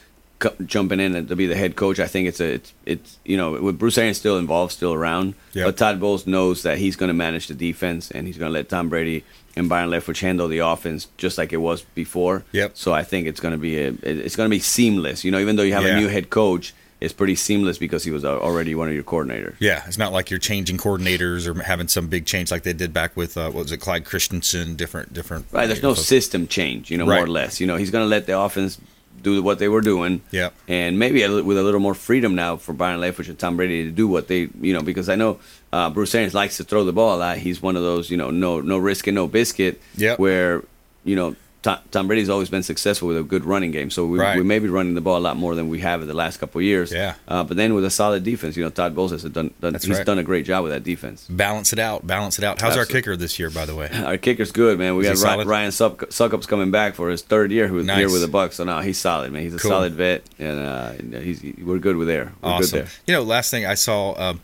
jumping in to be the head coach, I think it's a it's it's you know with Bruce Arians still involved, still around, Yep. but Todd Bowles knows that he's going to manage the defense and he's going to let Tom Brady and Byron Leftwich handle the offense just like it was before. Yep. So I think it's going to be a it's going to be seamless. You know, even though you have Yeah. a new head coach, it's pretty seamless because he was already one of your coordinators. Yeah, it's not like you're changing coordinators or having some big change like they did back with uh, what was it, Clyde Christensen, different different. Right. There's no system change. You know, Right. more or less. You know, he's going to let the offense do what they were doing. Yep. And maybe a, with a little more freedom now for Byron Leftwich and Tom Brady to do what they, you know, because I know uh, Bruce Arians likes to throw the ball a lot. He's one of those, you know, no no risk and no biscuit. Yep. Where, you know. Tom, Tom Brady's always been successful with a good running game, so we, Right. we may be running the ball a lot more than we have in the last couple of years. Yeah. Uh, but then with a solid defense, you know, Todd Bowles has done, done he's right. done a great job with that defense. Balance it out, balance it out. How's our kicker this year, by the way? Our kicker's good, man. We Is got Ry- solid? Ryan Suck- Succop's coming back for his third year who- Nice. here with the Bucs. So now he's solid, man. He's a Cool. solid vet, and uh, he's we're good with there. We're awesome. good there. You know, last thing I saw um,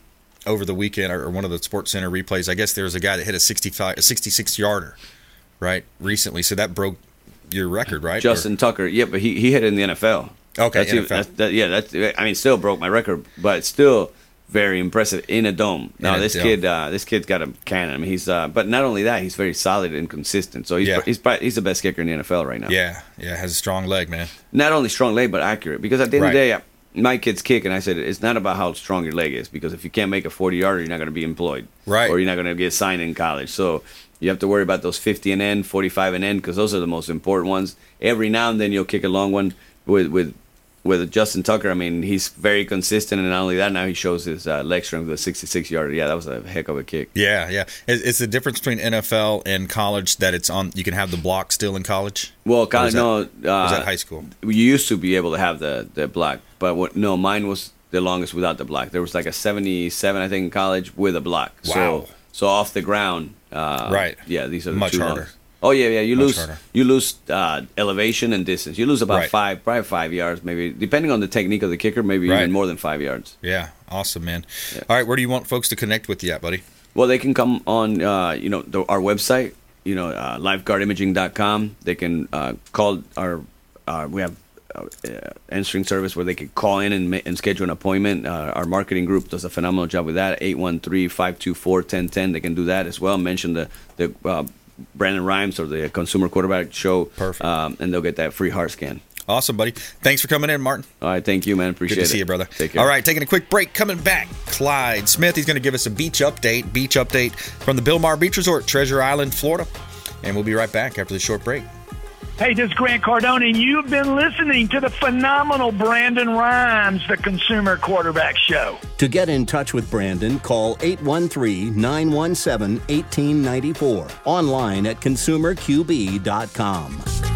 over the weekend or, or one of the Sports Center replays, I guess there was a guy that hit a 65, a 66 yarder, right, recently. So that broke your record, right? Justin Tucker, yeah, but he, he hit it in the NFL. Okay, that's even- that's- that- yeah, that's I mean, still broke my record, but still very impressive in a dome. Now this dome. kid, uh, this kid's got a cannon. I mean, he's uh, but not only that, he's very solid and consistent. So he's Yeah. he's probably- he's the best kicker in the NFL right now. Yeah, yeah, has a strong leg, man. not only strong leg but accurate. Because at the end Right. of the day, my kids kick, and I said it's not about how strong your leg is. Because if you can't make a forty yarder, you're not going to be employed, Right. Or you're not going to get signed in college. So you have to worry about those fifty and end, forty five and end, because those are the most important ones. Every now and then you'll kick a long one with with with Justin Tucker, I mean, he's very consistent, and not only that, now he shows his uh, leg strength with a 66 yarder. Yeah, that was a heck of a kick. Yeah, yeah. Is, is the difference between NFL and college that it's on? You can have the block still in college. Well, college, that- no. is Uh, that high school? You used to be able to have the the block, but what, no, mine was the longest without the block. There was like a 77, I think, in college with a block. Wow. So, so off the ground, uh, Right. Yeah, these are the Much two harder. Oh yeah, yeah. You Much lose harder. you lose uh, elevation and distance. You lose about Right. five, probably five yards, maybe depending on the technique of the kicker, maybe Right. even more than five yards. Yeah, awesome, man. All right, where do you want folks to connect with you at, buddy? Well, they can come on, uh, you know, the, our website, you know, uh, lifeguardimaging.com. They can uh, call our, uh, we have answering service where they could call in and, and schedule an appointment. Uh, our marketing group does a phenomenal job with that. 813-524-1010. They can do that as well. Mention the, the uh, Brandon Rimes or the Consumer Quarterback Show. Perfect. Um, and they'll get that free heart scan. Awesome, buddy. Thanks for coming in, Martin. All right, thank you, man. Appreciate Good to it. see you, brother. Take care. All right, taking a quick break. Coming back, Clyde Smith. He's going to give us a beach update. Beach update from the Bilmar Beach Resort, Treasure Island, Florida. And we'll be right back after the short break. Hey, this is Grant Cardone, and you've been listening to the phenomenal Brandon Rimes, the Consumer Quarterback Show. To get in touch with Brandon, call 813 917 1894. Online at consumerqb.com.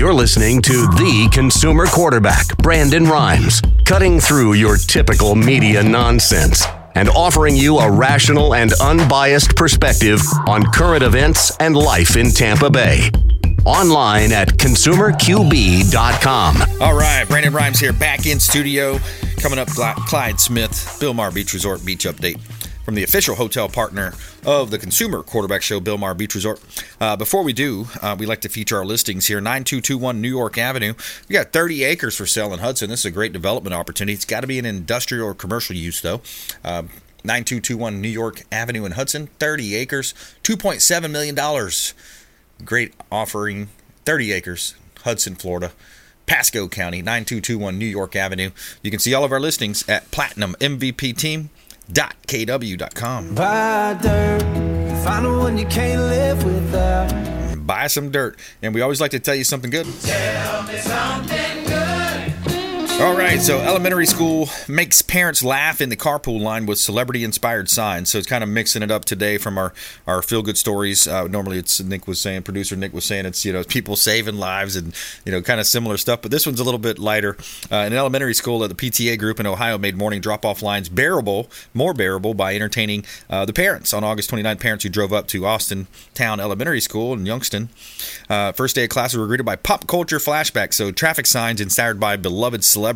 You're listening to the consumer quarterback, Brandon Rimes, cutting through your typical media nonsense and offering you a rational and unbiased perspective on current events and life in Tampa Bay. Online at consumerqb.com. All right, Brandon Rimes here, back in studio. Coming up, Clyde Smith, Bilmar Beach Resort Beach Update from the official hotel partner of the Consumer Quarterback Show, Bilmar Beach Resort. Uh, before we do, uh, we like to feature our listings here 9221 New York Avenue. We got 30 acres for sale in Hudson. This is a great development opportunity. It's got to be an industrial or commercial use, though. Uh, 9221 New York Avenue in Hudson, 30 acres, $2.7 million. Great offering, 30 acres, Hudson, Florida. Pasco County, 9221 New York Avenue. You can see all of our listings at platinummvpteam.kw.com. Buy dirt, find the one you can't live without. Buy some dirt. And we always like to tell you something good. Tell me something good. All right, so elementary school makes parents laugh in the carpool line with celebrity inspired signs. So it's kind of mixing it up today from our, our feel good stories. Uh, normally, it's Nick was saying, producer Nick was saying, it's you know people saving lives and you know kind of similar stuff. But this one's a little bit lighter. Uh, in elementary school, the PTA group in Ohio made morning drop off lines bearable, more bearable by entertaining uh, the parents on August 29. Parents who drove up to Austin Town Elementary School in Youngstown. Uh, first day of class, were greeted by pop culture flashbacks. So traffic signs inspired by beloved celebrities.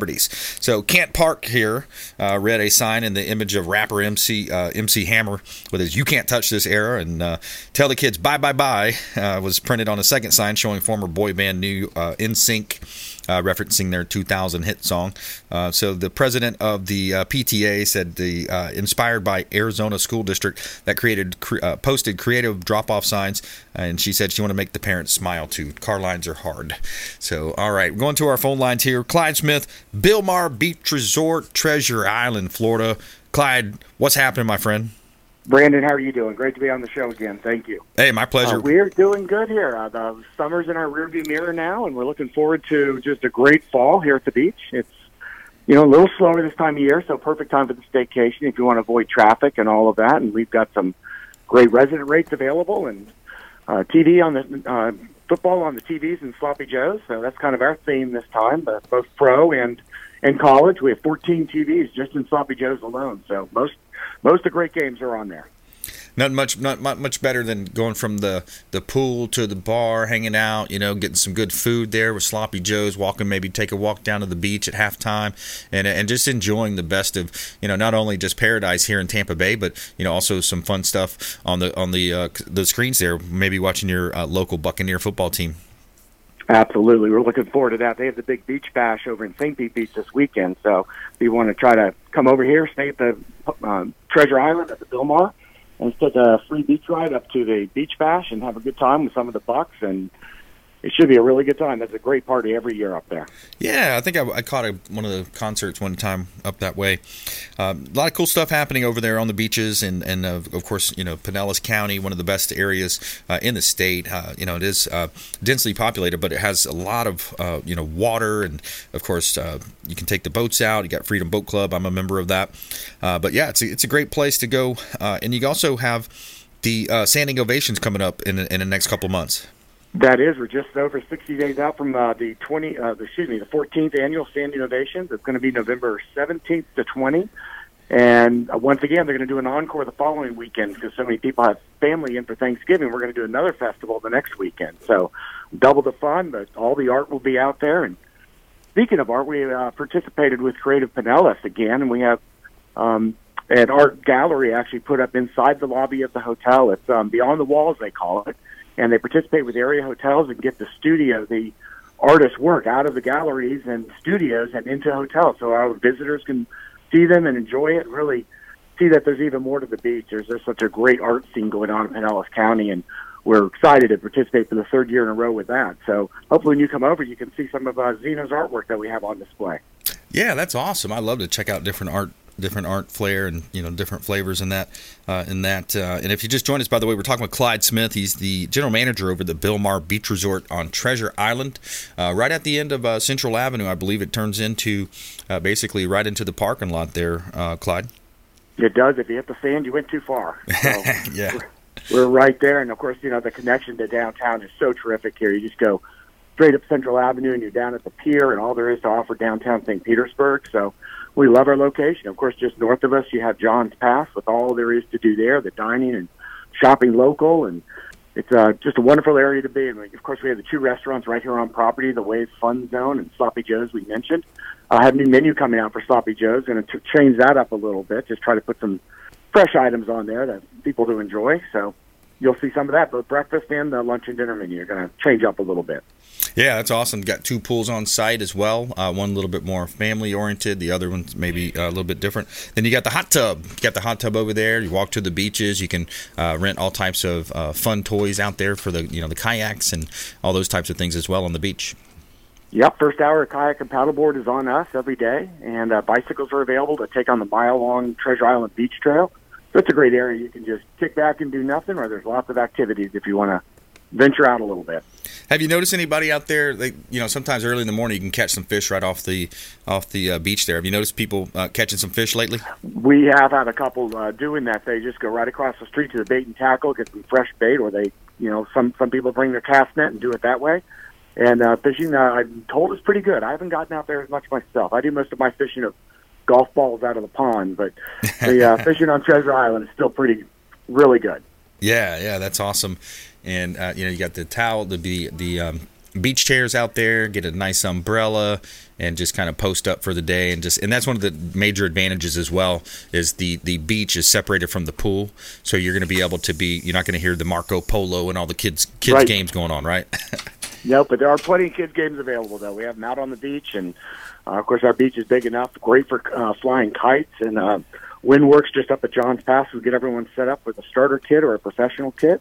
So Kent Park here uh, read a sign in the image of rapper MC uh, MC Hammer with his "You can't touch this" era and uh, "Tell the kids bye bye bye" uh, was printed on a second sign showing former boy band New uh, NSYNC. Uh, referencing their 2000 hit song. Uh, so the president of the uh, PTA said the uh, inspired by Arizona School District that created cre- uh, posted creative drop off signs, and she said she wanted to make the parents smile too. Car lines are hard. So all right, we're going to our phone lines here. Clyde Smith, Bilmar Beach Resort, Treasure Island, Florida. Clyde, what's happening, my friend? Brandon, how are you doing? Great to be on the show again. Thank you. Hey, my pleasure. Uh, we're doing good here. Uh, the summer's in our rearview mirror now, and we're looking forward to just a great fall here at the beach. It's you know a little slower this time of year, so perfect time for the staycation if you want to avoid traffic and all of that. And we've got some great resident rates available and uh, TV on the uh, football on the TVs and Sloppy Joe's. So that's kind of our theme this time, but both pro and and college. We have 14 TVs just in Sloppy Joe's alone. So most most of the great games are on there. Not much, not mu- much better than going from the, the pool to the bar, hanging out, you know, getting some good food there with sloppy joes, walking maybe take a walk down to the beach at halftime, and and just enjoying the best of you know not only just paradise here in Tampa Bay, but you know also some fun stuff on the on the uh, the screens there. Maybe watching your uh, local Buccaneer football team. Absolutely. We're looking forward to that. They have the big beach bash over in St. Pete Beach this weekend. So if you want to try to come over here, stay at the um, Treasure Island at the Bilmar, and take a free beach ride up to the beach bash and have a good time with some of the Bucs. And it should be a really good time. That's a great party every year up there. Yeah, I think I, I caught a, one of the concerts one time up that way. Um, a lot of cool stuff happening over there on the beaches, and and uh, of course, you know, Pinellas County, one of the best areas uh, in the state. Uh, you know, it is uh, densely populated, but it has a lot of uh, you know water, and of course, uh, you can take the boats out. You got Freedom Boat Club. I'm a member of that. but yeah, it's a, it's a great place to go, and you also have the standing ovations coming up in in the next couple months. That is, we're just over 60 days out from uh, the 20, uh, excuse me, the 14th annual standing ovations. It's going to be November 17th to 20. And uh, once again, they're going to do an encore the following weekend because so many people have family in for Thanksgiving. We're going to do another festival the next weekend. So double the fun, but all the art will be out there. And speaking of art, we uh, participated with Creative Pinellas again, and we have um, an art gallery actually put up inside the lobby of the hotel. It's um, Beyond the Walls, they call it and they participate with area hotels and get the studio, the artist's work out of the galleries and studios and into hotels, so our visitors can see them and enjoy it. Really see that there's even more to the beach. There's, there's such a great art scene going on in Pinellas County, and we're excited to participate for the third year in a row with that. So hopefully, when you come over, you can see some of uh, Zeno's artwork that we have on display. Yeah, that's awesome. I love to check out different art different art flair and you know different flavors in that uh, in that uh, and if you just joined us by the way we're talking with clyde smith. He's the general manager over the bilmar beach resort on treasure island uh, right at the end of uh, central avenue i believe it turns into uh, basically right into the parking lot there uh, clyde. It does. If you hit the sand you went too far. So yeah. we're, we're right there. And of course you know the connection to downtown is so terrific here. You just go straight up central avenue and you're down at the pier and all there is to offer downtown st petersburg. So we love our location. Of course, just north of us, you have John's Pass with all there is to do there, the dining and shopping local, and it's uh, just a wonderful area to be. And of course, we have the two restaurants right here on property, the Wave Fun Zone and Sloppy Joe's. We mentioned. I have a new menu coming out for Sloppy Joe's. Going to change that up a little bit. Just try to put some fresh items on there that people do enjoy. So you'll see some of that. Both breakfast and the lunch and dinner menu are going to change up a little bit. Yeah, that's awesome. Got two pools on site as well. Uh, one a little bit more family oriented. The other one's maybe uh, a little bit different. Then you got the hot tub. You got the hot tub over there. You walk to the beaches. You can uh, rent all types of uh, fun toys out there for the you know the kayaks and all those types of things as well on the beach. Yep, first hour of kayak and paddleboard is on us every day, and uh, bicycles are available to take on the mile long Treasure Island Beach Trail. So it's a great area. You can just kick back and do nothing, or there's lots of activities if you want to venture out a little bit. Have you noticed anybody out there? Like you know, sometimes early in the morning you can catch some fish right off the off the uh, beach there. Have you noticed people uh, catching some fish lately? We have had a couple uh, doing that. They just go right across the street to the bait and tackle, get some fresh bait, or they, you know, some some people bring their cast net and do it that way. And uh, fishing, uh, I'm told, is pretty good. I haven't gotten out there as much myself. I do most of my fishing of golf balls out of the pond, but the uh, fishing on Treasure Island is still pretty, really good. Yeah, yeah, that's awesome. And uh, you know, you got the towel, the the, the um, beach chairs out there. Get a nice umbrella and just kind of post up for the day. And just and that's one of the major advantages as well is the the beach is separated from the pool, so you're going to be able to be. You're not going to hear the Marco Polo and all the kids kids Right. games going on, right? No, but there are plenty of kids games available though. We have them out on the beach, and uh, of course our beach is big enough, great for uh, flying kites. And uh, Windworks just up at John's Pass. We get everyone set up with a starter kit or a professional kit,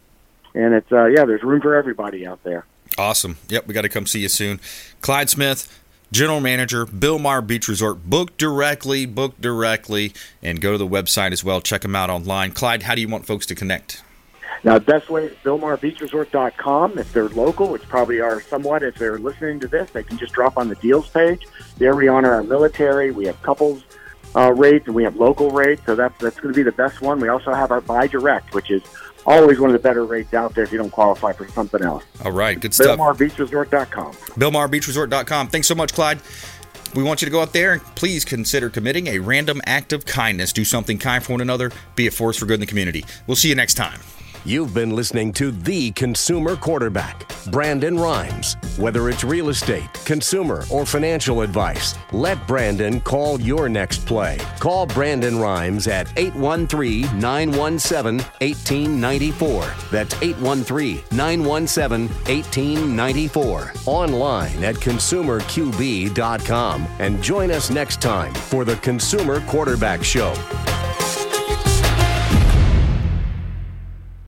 and it's uh, yeah, there's room for everybody out there. Awesome. Yep, we got to come see you soon. Clyde Smith, General Manager, Bill Bilmar Beach Resort. Book directly, book directly, and go to the website as well. Check them out online. Clyde, how do you want folks to connect? Now, the best way is BilmarBeachResort.com. If they're local, which probably are somewhat, if they're listening to this, they can just drop on the deals page. There we honor our military. We have couples uh, rates and we have local rates, so that's that's going to be the best one. We also have our buy direct, which is always one of the better rates out there if you don't qualify for something else. All right, good stuff. BilmarBeachResort.com. BilmarBeachResort.com. Thanks so much, Clyde. We want you to go out there and please consider committing a random act of kindness. Do something kind for one another. Be a force for good in the community. We'll see you next time. You've been listening to The Consumer Quarterback, Brandon Rimes. Whether it's real estate, consumer, or financial advice, let Brandon call your next play. Call Brandon Rimes at 813 917 1894. That's 813 917 1894. Online at consumerqb.com. And join us next time for The Consumer Quarterback Show.